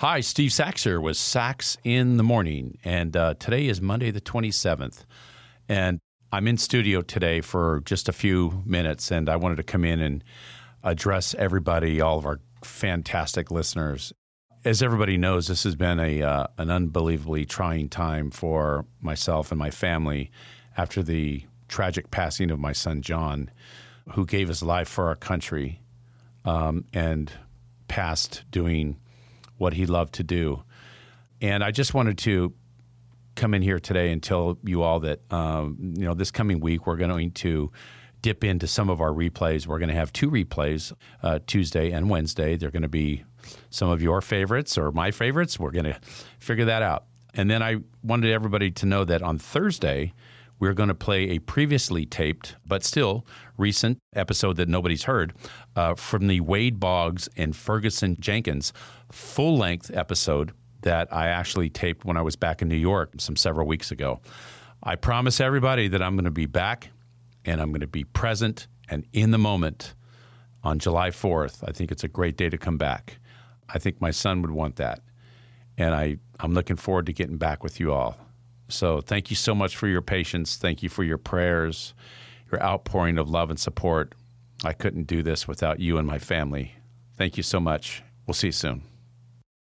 Hi, Steve Sachs here with Sachs in the Morning. And uh, today is Monday, the 27th. And I'm in studio today for just a few minutes. And I wanted to come in and address everybody, all of our fantastic listeners. As everybody knows, this has been a, uh, an unbelievably trying time for myself and my family after the tragic passing of my son, John, who gave his life for our country um, and passed doing what he loved to do. And I just wanted to come in here today and tell you all that um, you know this coming week we're going to dip into some of our replays. We're going to have two replays uh, Tuesday and Wednesday. They're going to be some of your favorites or my favorites. We're going to figure that out. And then I wanted everybody to know that on Thursday we're going to play a previously taped, but still recent episode that nobody's heard uh, from the Wade Boggs and Ferguson Jenkins full length episode that I actually taped when I was back in New York some several weeks ago. I promise everybody that I'm going to be back and I'm going to be present and in the moment on July 4th. I think it's a great day to come back. I think my son would want that. And I, I'm looking forward to getting back with you all. So thank you so much for your patience. Thank you for your prayers, your outpouring of love and support. I couldn't do this without you and my family. Thank you so much. We'll see you soon.